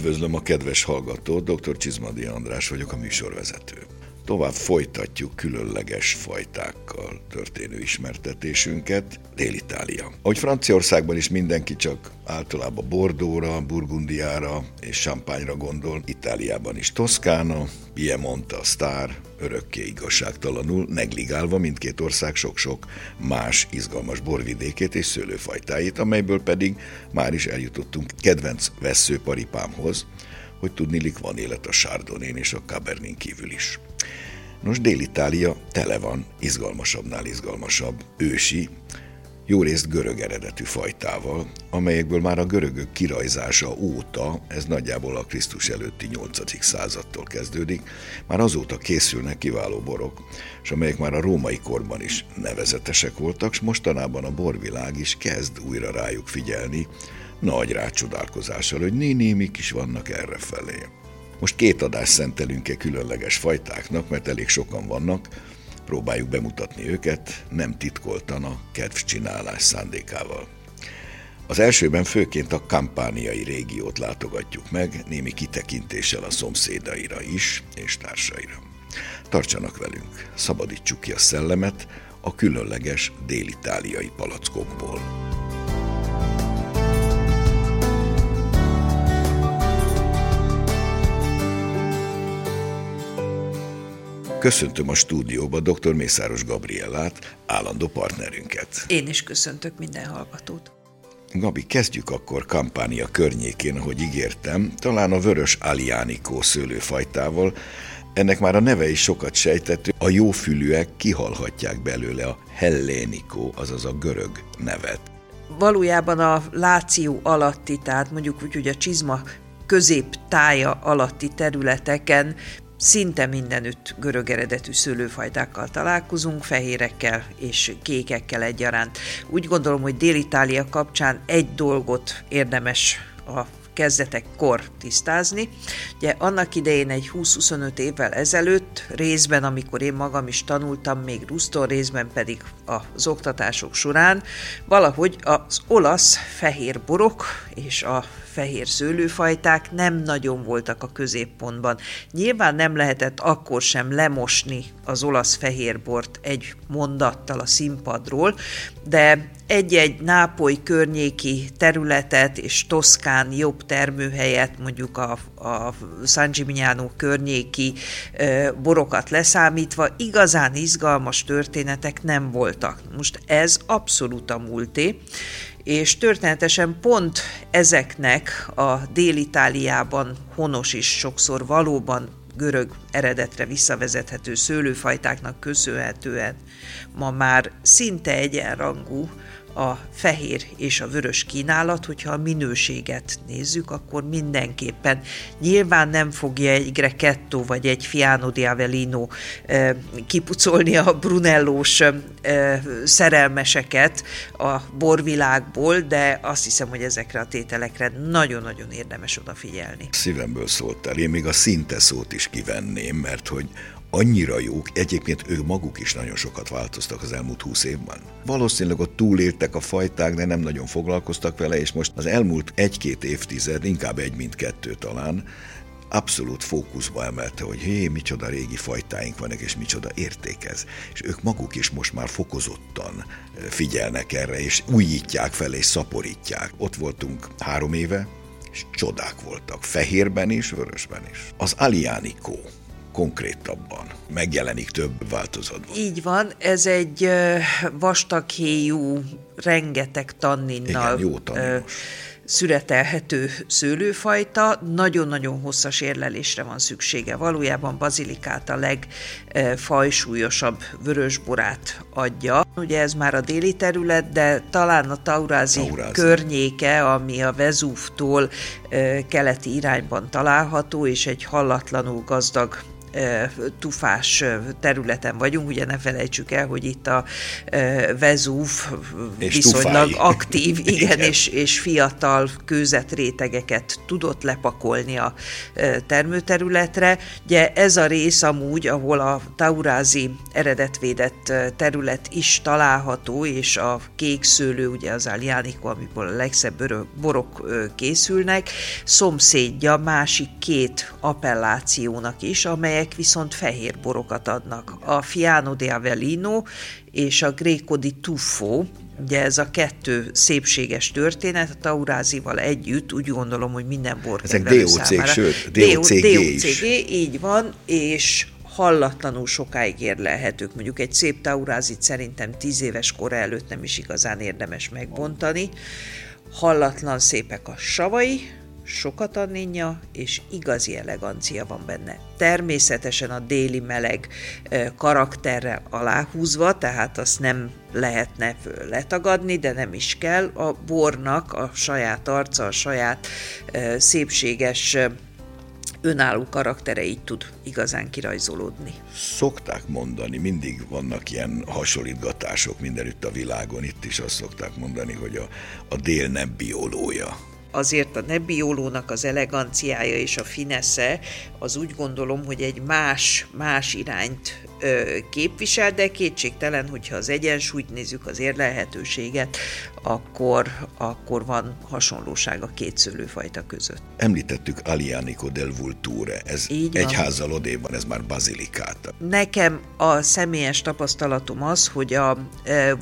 Üdvözlöm a kedves hallgatót, dr. Csizmadi András vagyok, a műsorvezető. Tovább folytatjuk különleges fajtákkal történő ismertetésünket. Dél-Itália. Ahogy Franciaországban is mindenki csak általában Bordóra, Burgundiára és Champagne-ra gondol, Itáliában is Toszkána, Piemonte a sztár, örökké igazságtalanul, negligálva mindkét ország sok-sok más izgalmas borvidékét és szőlőfajtáit, amelyből pedig már is eljutottunk kedvenc veszőparipámhoz, hogy tudnilik van élet a Sárdonén és a Cabernin kívül is. Nos, Dél-Itália tele van izgalmasabbnál izgalmasabb, ősi, jó részt görög eredetű fajtával, amelyekből már a görögök kirajzása óta, ez nagyjából a Krisztus előtti 8. századtól kezdődik, már azóta készülnek kiváló borok, és amelyek már a római korban is nevezetesek voltak, és mostanában a borvilág is kezd újra rájuk figyelni, nagy rácsodálkozással, hogy néni, mik is vannak erre felé. Most két adást szentelünk-e különleges fajtáknak, mert elég sokan vannak, próbáljuk bemutatni őket, nem titkoltan a kedvcsinálás szándékával. Az elsőben főként a kampániai régiót látogatjuk meg, némi kitekintéssel a szomszédaira is és társaira. Tartsanak velünk, szabadítsuk ki a szellemet a különleges dél-itáliai palackokból. Köszöntöm a stúdióba dr. Mészáros Gabriellát, állandó partnerünket. Én is köszöntök minden hallgatót. Gabi, kezdjük akkor kampánia környékén, ahogy ígértem, talán a vörös aliánikó szőlőfajtával. Ennek már a neve is sokat sejtető, a jófülűek kihalhatják belőle a hellénikó, azaz a görög nevet. Valójában a láció alatti, tehát mondjuk úgy, hogy a csizma középtája alatti területeken Szinte mindenütt görög eredetű szőlőfajtákkal találkozunk, fehérekkel és kékekkel egyaránt. Úgy gondolom, hogy Dél-Itália kapcsán egy dolgot érdemes a kezdetekkor tisztázni. Ugye annak idején egy 20-25 évvel ezelőtt, részben, amikor én magam is tanultam, még Ruszton, részben pedig az oktatások során, valahogy az olasz fehér borok és a fehér szőlőfajták nem nagyon voltak a középpontban. Nyilván nem lehetett akkor sem lemosni az olasz fehérbort egy mondattal a színpadról, de egy-egy Nápoly környéki területet és Toszkán jobb termőhelyet, mondjuk a, a San Gimignano környéki e, borokat leszámítva, igazán izgalmas történetek nem voltak. Most ez abszolút a múlté, és történetesen pont ezeknek a Dél-Itáliában honos is sokszor valóban görög eredetre visszavezethető szőlőfajtáknak köszönhetően ma már szinte egyenrangú a fehér és a vörös kínálat, hogyha a minőséget nézzük, akkor mindenképpen nyilván nem fogja egy Grechetto vagy egy Fiano di Avellino kipucolni a Brunellós szerelmeseket a borvilágból, de azt hiszem, hogy ezekre a tételekre nagyon-nagyon érdemes odafigyelni. Szívemből szóltál, én még a szinte szót is kivenném, mert hogy annyira jók, egyébként ők maguk is nagyon sokat változtak az elmúlt húsz évben. Valószínűleg ott túléltek a fajták, de nem nagyon foglalkoztak vele, és most az elmúlt egy-két évtized, inkább egy, mint kettő talán, abszolút fókuszba emelte, hogy hé, micsoda régi fajtáink vannak, és micsoda értékez. És ők maguk is most már fokozottan figyelnek erre, és újítják fel, és szaporítják. Ott voltunk három éve, és csodák voltak, fehérben is, vörösben is. Az Aliánikó konkrétabban megjelenik több változatban. Így van, ez egy vastaghéjú, rengeteg tanninnal Igen, jó tanninos szüretelhető szőlőfajta, nagyon-nagyon hosszas érlelésre van szüksége. Valójában bazilikát a legfajsúlyosabb vörösborát adja. Ugye ez már a déli terület, de talán a Taurázi, Taurázi. környéke, ami a Vezúvtól keleti irányban található, és egy hallatlanul gazdag tufás területen vagyunk, ugye ne felejtsük el, hogy itt a Vezúv és viszonylag tufái. aktív, igen, igen. És, és fiatal kőzetrétegeket tudott lepakolni a termőterületre. Ugye ez a rész amúgy, ahol a taurázi eredetvédett terület is található, és a kék szőlő, ugye az Alianico, amiből a legszebb borok készülnek, szomszédja másik két appellációnak is, amelyek viszont fehér borokat adnak. A Fiano de Avellino és a Greco di Tuffo, Ugye ez a kettő szépséges történet, a Taurázival együtt, úgy gondolom, hogy minden borkedvelő számára. sőt, DOCG, DOCG így van, és hallatlanul sokáig érlelhetők. Mondjuk egy szép taurázit szerintem tíz éves kor előtt nem is igazán érdemes megbontani. Hallatlan szépek a savai, sokat anninja, és igazi elegancia van benne. Természetesen a déli meleg karakterre aláhúzva, tehát azt nem lehetne letagadni, de nem is kell. A bornak a saját arca, a saját szépséges önálló karaktere így tud igazán kirajzolódni. Szokták mondani, mindig vannak ilyen hasonlítgatások mindenütt a világon, itt is azt szokták mondani, hogy a, a dél nem biolója azért a Nebbiolónak az eleganciája és a finesze az úgy gondolom, hogy egy más, más irányt ö, képvisel, de kétségtelen, hogyha az egyensúlyt nézzük, az érlelhetőséget, akkor, akkor van hasonlóság a két szőlőfajta között. Említettük Alianico del Vulture, ez Így egy házzal odéban, ez már bazilikáta. Nekem a személyes tapasztalatom az, hogy a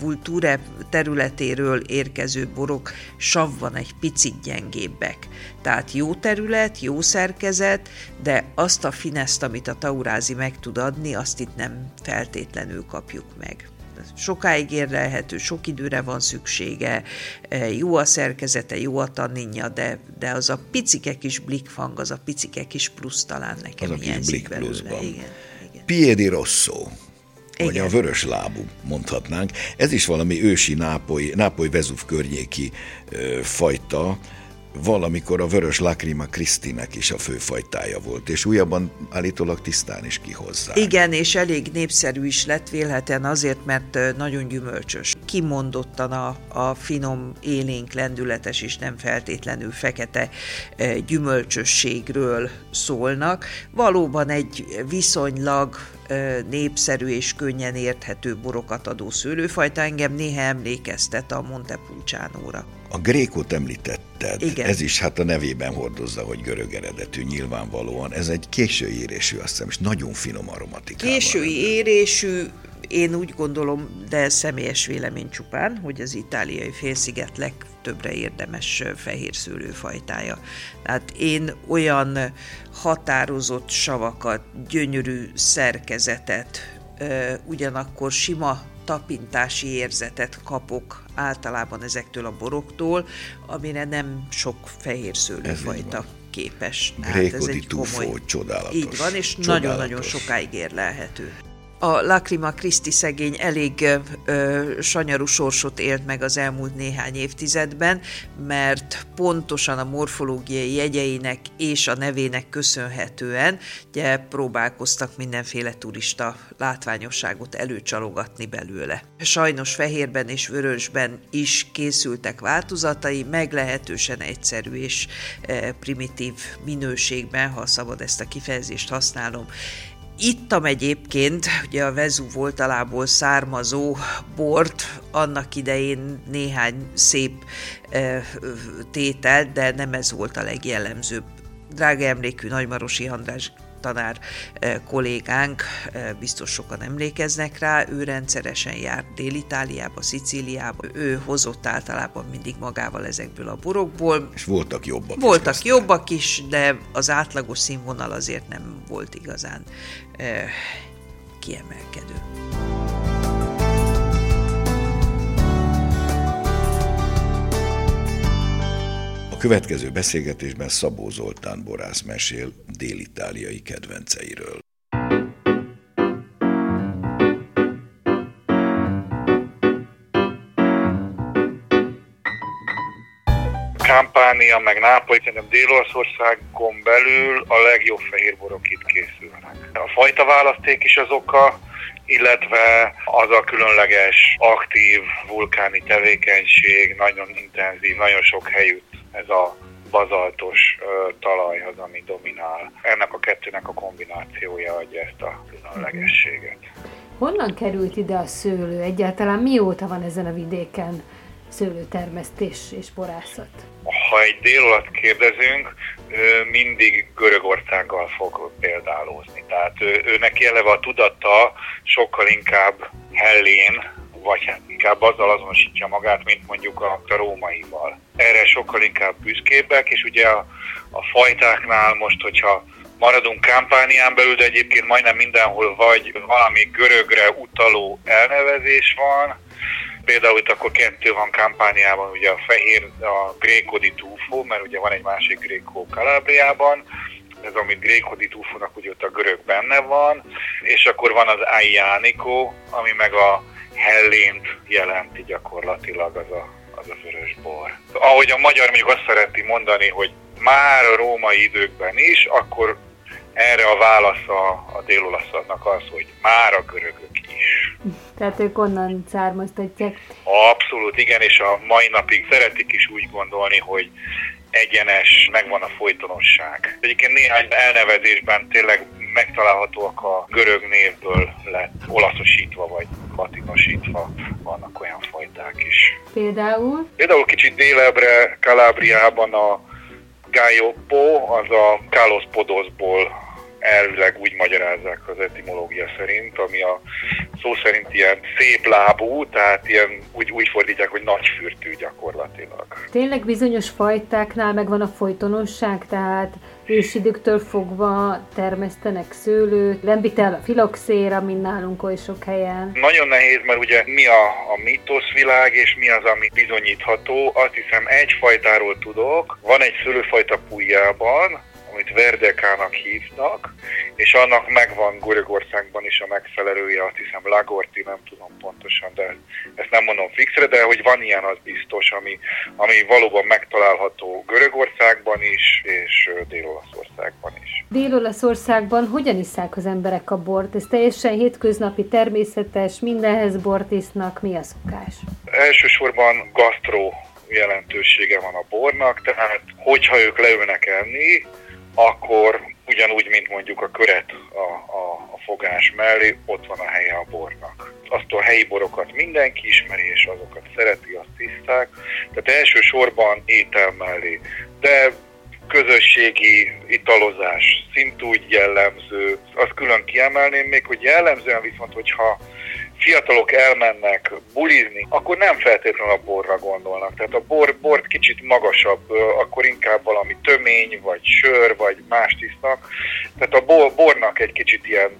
Vulture területéről érkező borok savban egy picit gyengébbek. Tehát jó terület, jó szerkezet, de azt a fineszt, amit a taurázi meg tud adni, azt itt nem feltétlenül kapjuk meg sokáig érlelhető, sok időre van szüksége, e, jó a szerkezete, jó a tanninja, de, de az a picike kis blikfang, az a picike kis plusz talán nekem az kis belőle. Igen, igen. Piedi Rosso, igen. vagy a vörös lábú, mondhatnánk. Ez is valami ősi nápoly, nápoly Vezúv környéki ö, fajta, valamikor a vörös lakrima Krisztinek is a főfajtája volt, és újabban állítólag tisztán is kihozzá. Igen, és elég népszerű is lett vélhetően azért, mert nagyon gyümölcsös. Kimondottan a, a finom, élénk, lendületes és nem feltétlenül fekete gyümölcsösségről szólnak. Valóban egy viszonylag népszerű és könnyen érthető borokat adó szőlőfajta engem néha emlékeztet a Montepulciano-ra. A grékot említetted, Igen. ez is hát a nevében hordozza, hogy görög eredetű nyilvánvalóan. Ez egy késői érésű, azt hiszem, és nagyon finom aromatikával. Késői érésű, én úgy gondolom, de személyes vélemény csupán, hogy az itáliai félsziget legtöbbre érdemes fehér szőlőfajtája. Tehát én olyan határozott savakat, gyönyörű szerkezetet, ugyanakkor sima tapintási érzetet kapok általában ezektől a boroktól, amire nem sok fehér szőlőfajta képes. Hát ez egy komoly, csodálatos. Így van, és nagyon-nagyon sokáig érlelhető a Lacrima Christi szegény elég ö, sanyarú sorsot élt meg az elmúlt néhány évtizedben, mert pontosan a morfológiai jegyeinek és a nevének köszönhetően ugye, próbálkoztak mindenféle turista látványosságot előcsalogatni belőle. Sajnos fehérben és vörösben is készültek változatai, meglehetősen egyszerű és e, primitív minőségben, ha szabad ezt a kifejezést használom, Ittam egyébként, ugye a Vezú voltalából származó bort, annak idején néhány szép e, tétel, de nem ez volt a legjellemzőbb. Drága emlékű Nagymarosi András tanár eh, kollégánk, eh, biztos sokan emlékeznek rá, ő rendszeresen járt Dél-Itáliába, Szicíliába, ő hozott általában mindig magával ezekből a borokból. És voltak jobbak Voltak is jobbak is, de az átlagos színvonal azért nem volt igazán eh, kiemelkedő. Következő beszélgetésben Szabó Zoltán borász mesél dél-itáliai kedvenceiről. Kampánia, meg Nápoly, szerintem Dél-Olaszországon belül a legjobb fehérborok itt készülnek. A fajta választék is az oka, illetve az a különleges, aktív vulkáni tevékenység, nagyon intenzív, nagyon sok helyütt ez a bazaltos ö, talaj az, ami dominál. Ennek a kettőnek a kombinációja adja ezt a különlegességet. Honnan került ide a szőlő? Egyáltalán mióta van ezen a vidéken szőlőtermesztés és borászat? Ha egy dél alatt kérdezünk, ő mindig Görögországgal fog példálózni. Tehát ő, ő eleve a tudata sokkal inkább hellén, vagy hát inkább azzal azonosítja magát, mint mondjuk a, a rómaival. Erre sokkal inkább büszkébbek, és ugye a, a fajtáknál most, hogyha maradunk kampánián belül, de egyébként majdnem mindenhol vagy valami görögre utaló elnevezés van. Például itt akkor kettő van kampániában, ugye a fehér, a Greco di Tufo, mert ugye van egy másik Greco Kalábriában, ez amit Greco di Tufo-nak ugye ott a görög benne van, és akkor van az Aianico, ami meg a Hellént jelenti gyakorlatilag az a, az a vörös bor. Ahogy a magyar mondjuk azt szereti mondani, hogy már a római időkben is, akkor erre a válasz a, a délolaszadnak az, hogy már a görögök is. Tehát ők onnan származtatják. Abszolút, igen, és a mai napig szeretik is úgy gondolni, hogy egyenes, megvan a folytonosság. Egyébként néhány elnevezésben tényleg megtalálhatóak a görög névből lett olaszosítva, vagy latinosítva vannak olyan fajták is. Például? Például kicsit délebre, Kalábriában a Gaioppo, az a Kalos Podosból elvileg úgy magyarázzák az etimológia szerint, ami a szó szerint ilyen szép lábú, tehát ilyen úgy, úgy fordítják, hogy nagyfürtű gyakorlatilag. Tényleg bizonyos fajtáknál megvan a folytonosság, tehát ősidőktől fogva termesztenek szőlőt, lembitel a filoxéra, mint nálunk oly sok helyen. Nagyon nehéz, mert ugye mi a, a mítoszvilág, és mi az, ami bizonyítható. Azt hiszem egy fajtáról tudok, van egy szőlőfajta Pujjában, amit Verdekának hívnak, és annak megvan Görögországban is a megfelelője, azt hiszem Lagorti, nem tudom pontosan, de ezt nem mondom fixre, de hogy van ilyen, az biztos, ami, ami valóban megtalálható Görögországban is, és Dél-Olaszországban is. Dél-Olaszországban hogyan iszák az emberek a bort? Ez teljesen hétköznapi, természetes, mindenhez bort isznak, mi a szokás? Elsősorban gasztró jelentősége van a bornak, tehát hogyha ők leülnek enni, akkor ugyanúgy, mint mondjuk a köret a, a, a fogás mellé, ott van a helye a bornak. Azt a helyi borokat mindenki ismeri, és azokat szereti, azt tiszták. Tehát elsősorban étel mellé. De közösségi italozás szintúgy jellemző. Azt külön kiemelném még, hogy jellemzően viszont, hogyha fiatalok elmennek bulizni, akkor nem feltétlenül a borra gondolnak. Tehát a bor, bort kicsit magasabb, akkor inkább valami tömény, vagy sör, vagy más tisznak. Tehát a bor, bornak egy kicsit ilyen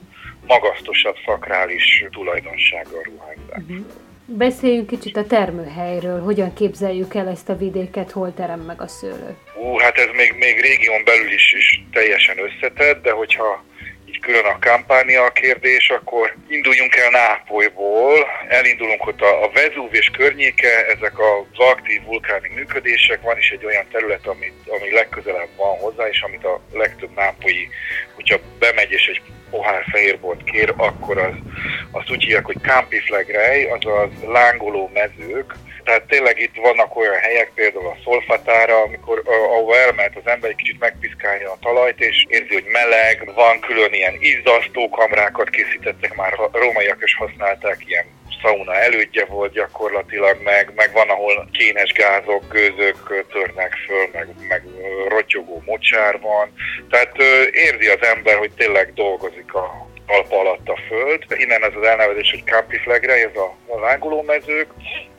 magasztosabb szakrális tulajdonsággal ruházzák. Uh-huh. Beszéljünk kicsit a termőhelyről, hogyan képzeljük el ezt a vidéket, hol terem meg a szőlő? Ú, hát ez még, még régión belül is, is teljesen összetett, de hogyha így külön a kampánia a kérdés, akkor induljunk el Nápolyból, elindulunk ott a, a Vezúv és környéke, ezek az aktív vulkáni működések, van is egy olyan terület, amit, ami legközelebb van hozzá, és amit a legtöbb nápolyi, hogyha bemegy és egy pohár fehérbort kér, akkor az, azt úgy hívják, hogy Campi Flegrej, azaz lángoló mezők, tehát tényleg itt vannak olyan helyek, például a szolfatára, amikor ahova elment az ember, egy kicsit megpiszkálja a talajt, és érzi, hogy meleg, van külön ilyen izzasztó kamrákat készítettek már, a rómaiak is használták, ilyen szauna elődje volt gyakorlatilag, meg, meg van, ahol kénes gázok, gőzök törnek föl, meg, meg rotyogó mocsár van. Tehát érzi az ember, hogy tényleg dolgozik a alpa alatt a föld. Innen ez az elnevezés, hogy Campi Flegre, ez a, a lángolómezők,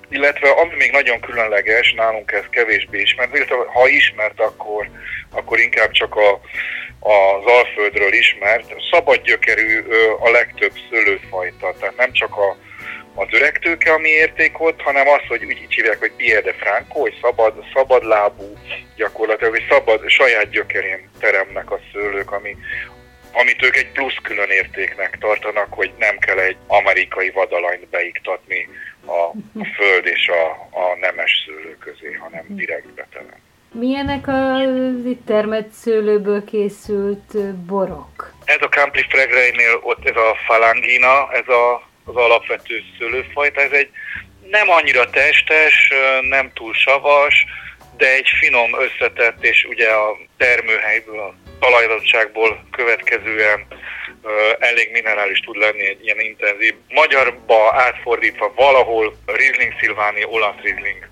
illetve ami még nagyon különleges, nálunk ez kevésbé ismert, illetve ha ismert, akkor, akkor inkább csak a, az Alföldről ismert. Szabad gyökerű a legtöbb szőlőfajta, tehát nem csak a, az öreg tőke, ami érték ott, hanem az, hogy úgy így hívják, hogy Pierre de Franco, hogy szabad, szabadlábú gyakorlatilag, hogy szabad, saját gyökerén teremnek a szőlők, ami, amit ők egy plusz külön értéknek tartanak, hogy nem kell egy amerikai vadalanyt beiktatni a, a föld és a, a nemes szőlő közé, hanem direkt betelen. Milyenek itt termett szőlőből készült borok? Ez a Campli Fregreinél ott ez a falangina, ez a, az alapvető szőlőfajta, ez egy nem annyira testes, nem túl savas, de egy finom összetett, és ugye a termőhelyből, a talajadottságból következően elég minerális tud lenni egy ilyen intenzív. Magyarba átfordítva valahol Riesling Szilváni, olasz Riesling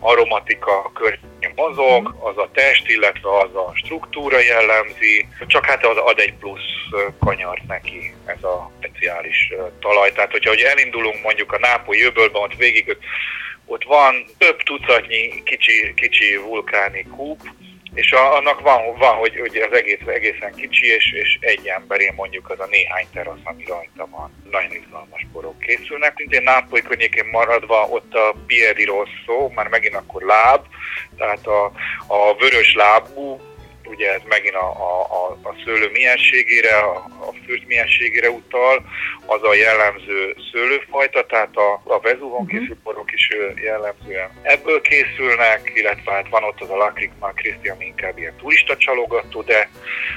aromatika környékén mozog, az a test, illetve az a struktúra jellemzi, csak hát az ad egy plusz kanyart neki ez a speciális talaj. Tehát, hogyha hogy elindulunk mondjuk a Nápoly jövőben, ott végig ott van több tucatnyi kicsi, kicsi vulkáni kúp, és a, annak van, van hogy, hogy az egész egészen kicsi, és, és egy emberén mondjuk az a néhány terasz, ami rajta van. Nagyon izgalmas borok készülnek. Szintén Nápoly környékén maradva ott a Piedi Rosso, már megint akkor láb, tehát a, a vörös lábú ugye ez megint a, a, a, szőlő mienségére, a, a fürt mienségére utal, az a jellemző szőlőfajta, tehát a, a Vezuvon uh-huh. készült borok is jellemzően ebből készülnek, illetve hát van ott az a Lacrima Christian, ami inkább ilyen turista csalogató, de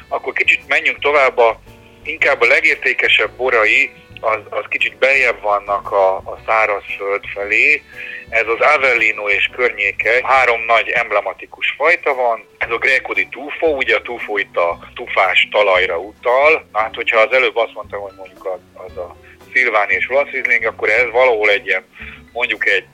akkor kicsit menjünk tovább a inkább a legértékesebb borai, az, az kicsit beljebb vannak a, a szárazföld felé. Ez az Avellino és környéke, három nagy emblematikus fajta van. Ez a Greco di Tufo, ugye a Tufo itt a tufás talajra utal. Hát, hogyha az előbb azt mondtam, hogy mondjuk az, az a Szilváni és olasz akkor ez valahol egy ilyen, mondjuk egy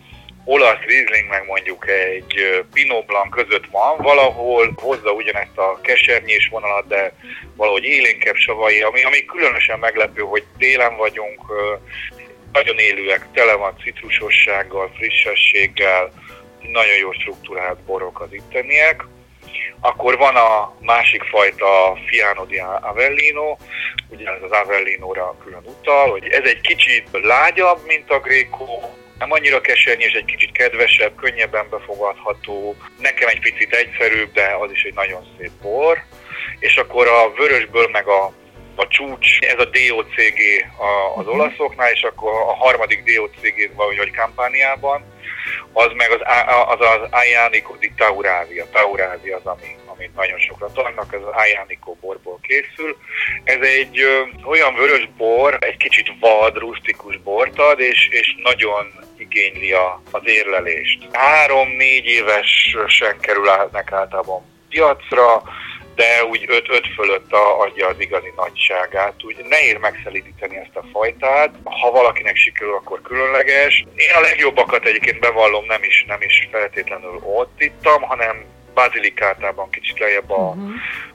olasz Riesling meg mondjuk egy Pinot Blanc között van valahol, hozza ugyanezt a kesernyés vonalat, de valahogy élénkebb savai, ami, ami különösen meglepő, hogy télen vagyunk, nagyon élőek, tele van citrusossággal, frissességgel, nagyon jó struktúrált borok az itteniek. Akkor van a másik fajta Fiano di Avellino, ugye ez az Avellino-ra külön utal, hogy ez egy kicsit lágyabb, mint a Greco, nem annyira és egy kicsit kedvesebb, könnyebben befogadható, nekem egy picit egyszerűbb, de az is egy nagyon szép bor. És akkor a vörösből meg a, a csúcs, ez a DOCG az mhm. olaszoknál, és akkor a harmadik DOCG valahogy kampániában, az meg az az, az Ayanico di Taurávia. Taurávia az, ami, amit nagyon sokra tartnak, ez az Ayanico borból készül. Ez egy ö, olyan vörös bor, egy kicsit vad, rustikus bort ad, és, és nagyon igényli a, az érlelést. Három-négy évesen kerülnek általában piacra, de úgy 5-5 fölött adja az igazi nagyságát. Úgy nehéz megszelídíteni ezt a fajtát. Ha valakinek sikerül, akkor különleges. Én a legjobbakat egyébként bevallom, nem is, nem is feltétlenül ott ittam, hanem Bazilikátában kicsit lejjebb a, uh-huh.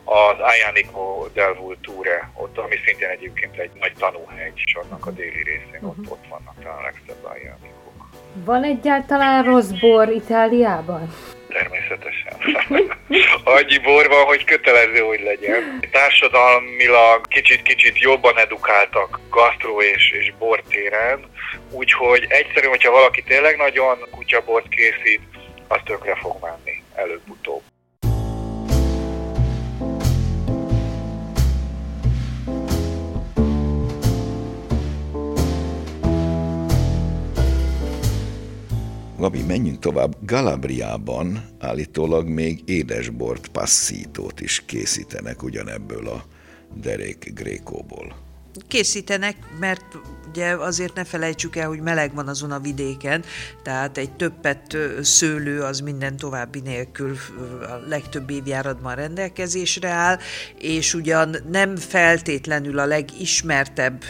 az Ayanico del Vulture, ott, ami szintén egyébként egy nagy tanúhely, és annak a déli részén uh-huh. ott, ott vannak talán a legszebb Ayanico. Van egyáltalán rossz bor Itáliában? Természetesen. Annyi bor van, hogy kötelező, hogy legyen. Társadalmilag kicsit-kicsit jobban edukáltak gasztró és, és bortéren, úgyhogy egyszerűen, hogyha valaki tényleg nagyon kutyabort készít, az tökre fog menni előbb-utóbb. Gabi, menjünk tovább. Galabriában állítólag még édesbort, passzítót is készítenek ugyanebből a derék grékóból. Készítenek, mert ugye azért ne felejtsük el, hogy meleg van azon a vidéken, tehát egy többet szőlő az minden további nélkül a legtöbb évjáratban rendelkezésre áll, és ugyan nem feltétlenül a legismertebb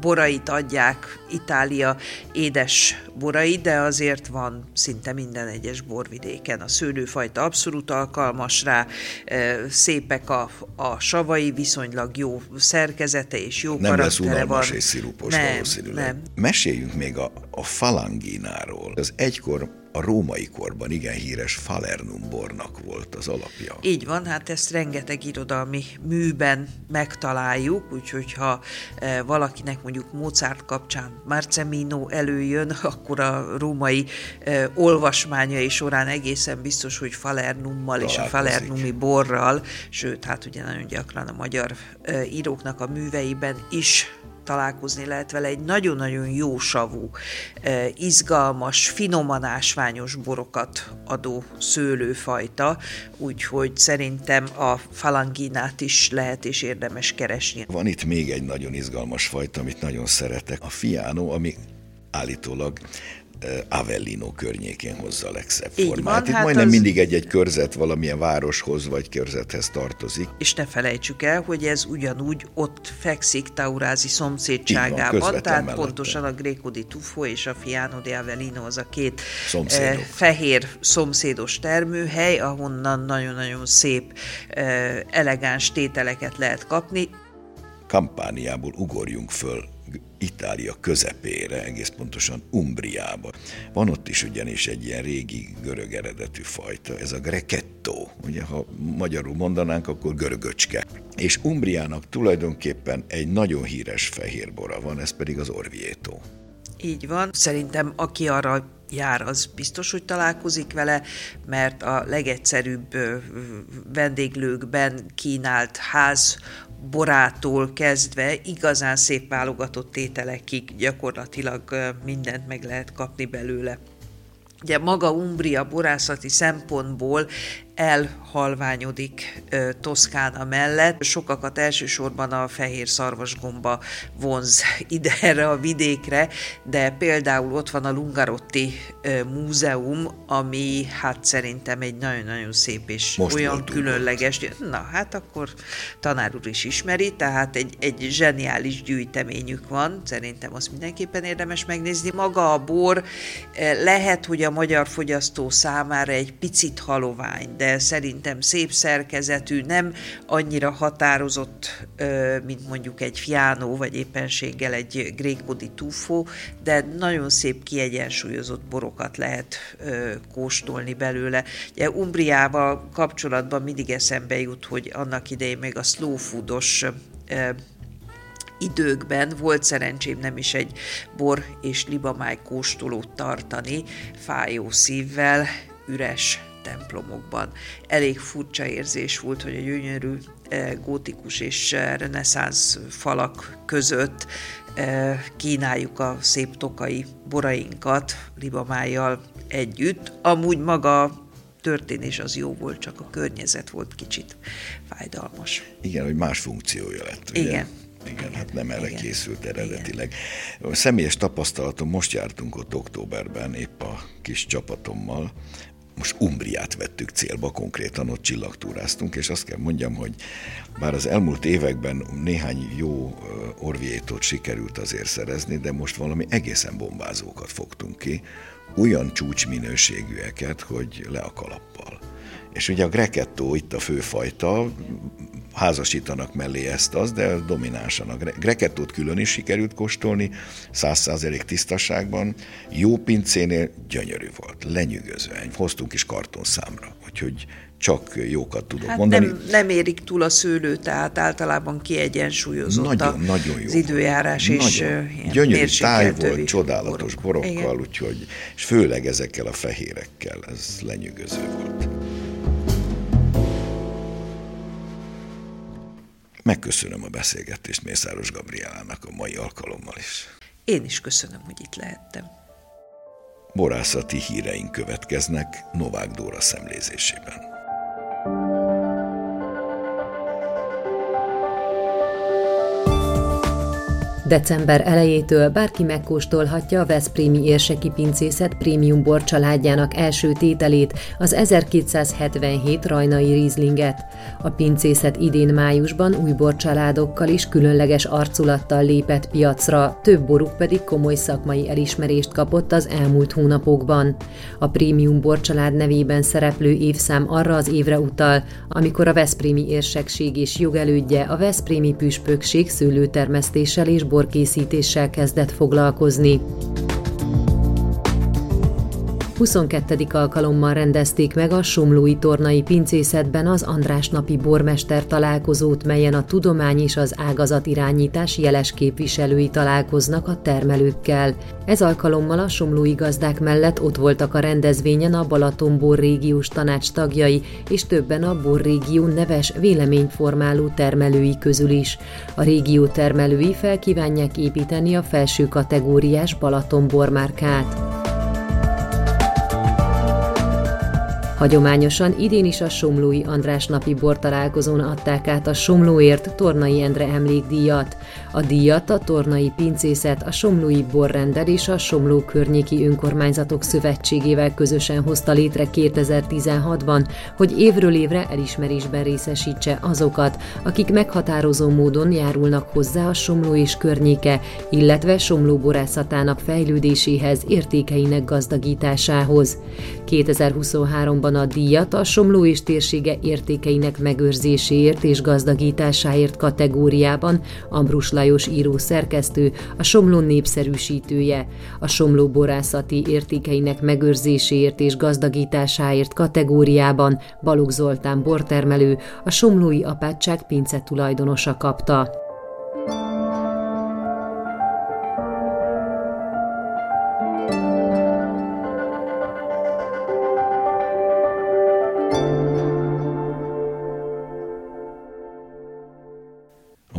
borait adják Itália édes borai, de azért van szinte minden egyes borvidéken. A szőlőfajta abszolút alkalmas rá, szépek a, a savai, viszonylag jó szerkezete és jó Nem karaktere lesz van. és szirupos nem, valószínűleg. Nem. Meséljünk még a, a falangináról. Az egykor a római korban igen híres Falernum bornak volt az alapja. Így van, hát ezt rengeteg irodalmi műben megtaláljuk, úgyhogy ha e, valakinek mondjuk Mozart kapcsán Marcemino előjön, akkor a római e, olvasmányai során egészen biztos, hogy Falernummal és a Falernumi borral, sőt, hát ugye nagyon gyakran a magyar e, íróknak a műveiben is találkozni lehet vele, egy nagyon-nagyon jó savú, izgalmas, finoman ásványos borokat adó szőlőfajta, úgyhogy szerintem a falanginát is lehet és érdemes keresni. Van itt még egy nagyon izgalmas fajta, amit nagyon szeretek, a fiano, ami állítólag Avellino környékén hozza a legszebb Így formát. Van, Itt hát majdnem az... mindig egy-egy körzet valamilyen városhoz vagy körzethez tartozik. És ne felejtsük el, hogy ez ugyanúgy ott fekszik Taurázi szomszédságában, van, tehát mellette. pontosan a Greco di Tufo és a Fiano di Avellino az a két eh, fehér szomszédos termőhely, ahonnan nagyon-nagyon szép, eh, elegáns tételeket lehet kapni. Kampániából ugorjunk föl Itália közepére, egész pontosan Umbriába. Van ott is ugyanis egy ilyen régi görög eredetű fajta, ez a grecetto, ugye ha magyarul mondanánk, akkor görögöcske. És Umbriának tulajdonképpen egy nagyon híres fehérbora van, ez pedig az Orvieto. Így van. Szerintem aki arra jár, az biztos, hogy találkozik vele, mert a legegyszerűbb vendéglőkben kínált ház borától kezdve igazán szép válogatott tételekig gyakorlatilag mindent meg lehet kapni belőle. Ugye maga Umbria borászati szempontból elhalványodik Toszkána mellett. Sokakat elsősorban a fehér szarvasgomba vonz ide erre a vidékre, de például ott van a Lungarotti Múzeum, ami hát szerintem egy nagyon-nagyon szép és Most olyan különleges. Ott. Na, hát akkor tanár úr is ismeri, tehát egy, egy zseniális gyűjteményük van, szerintem azt mindenképpen érdemes megnézni. Maga a bor lehet, hogy a magyar fogyasztó számára egy picit halovány, de szerintem szép szerkezetű, nem annyira határozott, mint mondjuk egy fiánó, vagy éppenséggel egy di Tuffo, de nagyon szép kiegyensúlyozott borokat lehet kóstolni belőle. Ugye Umbriával kapcsolatban mindig eszembe jut, hogy annak idején még a slow foodos időkben volt szerencsém nem is egy bor és libamáj kóstolót tartani, fájó szívvel, üres templomokban. Elég furcsa érzés volt, hogy a gyönyörű eh, gótikus és eh, reneszánsz falak között eh, kínáljuk a szép tokai borainkat libamájjal együtt. Amúgy maga történés az jó volt, csak a környezet volt kicsit fájdalmas. Igen, hogy más funkciója lett. Ugye? Igen. Igen, hát nem erre Igen. készült eredetileg. Igen. A személyes tapasztalatom, most jártunk ott októberben, épp a kis csapatommal, most Umbriát vettük célba, konkrétan ott csillagtúráztunk, és azt kell mondjam, hogy bár az elmúlt években néhány jó orviétot sikerült azért szerezni, de most valami egészen bombázókat fogtunk ki, olyan csúcsminőségűeket, hogy le a kalappal. És ugye a Grecetto itt a főfajta, házasítanak mellé ezt az, de dominánsan. A Grecettót külön is sikerült kóstolni, száz százalék tisztaságban, jó pincénél gyönyörű volt, lenyűgözően. Hoztunk is kartonszámra, úgyhogy csak jókat tudok hát mondani. Nem, nem érik túl a szőlő, tehát általában kiegyensúlyozott nagyon, a, nagyon jó az időjárás volt. és nagyon. Gyönyörű táj volt, csodálatos borok. borokkal, Igen. úgyhogy, és főleg ezekkel a fehérekkel, ez lenyűgöző volt. Megköszönöm a beszélgetést Mészáros Gabrielának a mai alkalommal is. Én is köszönöm, hogy itt lehettem. Borászati híreink következnek Novák Dóra szemlézésében. December elejétől bárki megkóstolhatja a Veszprémi érseki pincészet prémium bor családjának első tételét, az 1277 rajnai rizlinget. A pincészet idén májusban új borcsaládokkal is különleges arculattal lépett piacra, több boruk pedig komoly szakmai elismerést kapott az elmúlt hónapokban. A prémium borcsalád nevében szereplő évszám arra az évre utal, amikor a Veszprémi érsekség és jogelődje a Veszprémi püspökség szőlőtermesztéssel és borkészítéssel kezdett foglalkozni. 22. alkalommal rendezték meg a Somlói Tornai Pincészetben az András napi bormester találkozót, melyen a tudomány és az ágazat irányítás jeles képviselői találkoznak a termelőkkel. Ez alkalommal a somlói gazdák mellett ott voltak a rendezvényen a Balaton borrégiós tanács tagjai, és többen a borrégió neves véleményformáló termelői közül is. A régió termelői felkívánják építeni a felső kategóriás Balaton bormárkát. Hagyományosan idén is a Somlói András napi bortalálkozón adták át a Somlóért Tornai Endre emlékdíjat. A díjat a Tornai Pincészet, a Somlói Borrendel és a Somló Környéki Önkormányzatok Szövetségével közösen hozta létre 2016-ban, hogy évről évre elismerésben részesítse azokat, akik meghatározó módon járulnak hozzá a Somló és környéke, illetve Somló borászatának fejlődéséhez, értékeinek gazdagításához. 2023-ban a díjat a Somló és térsége értékeinek megőrzéséért és gazdagításáért kategóriában Ambrus Lajos író szerkesztő, a Somló népszerűsítője, a Somló borászati értékeinek megőrzéséért és gazdagításáért kategóriában Balogh Zoltán bortermelő, a Somlói apátság pince tulajdonosa kapta.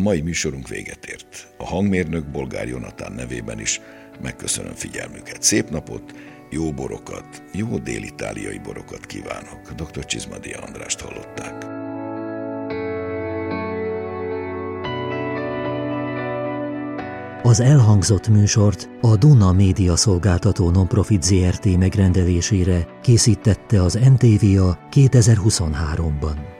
Mai műsorunk véget ért. A hangmérnök Bolgár Jonatán nevében is megköszönöm figyelmüket. Szép napot, jó borokat, jó dél-itáliai borokat kívánok. Dr. Csizmadia Andrást hallották. Az elhangzott műsort a Duna Média Szolgáltató Nonprofit ZRT megrendelésére készítette az NTVA 2023-ban.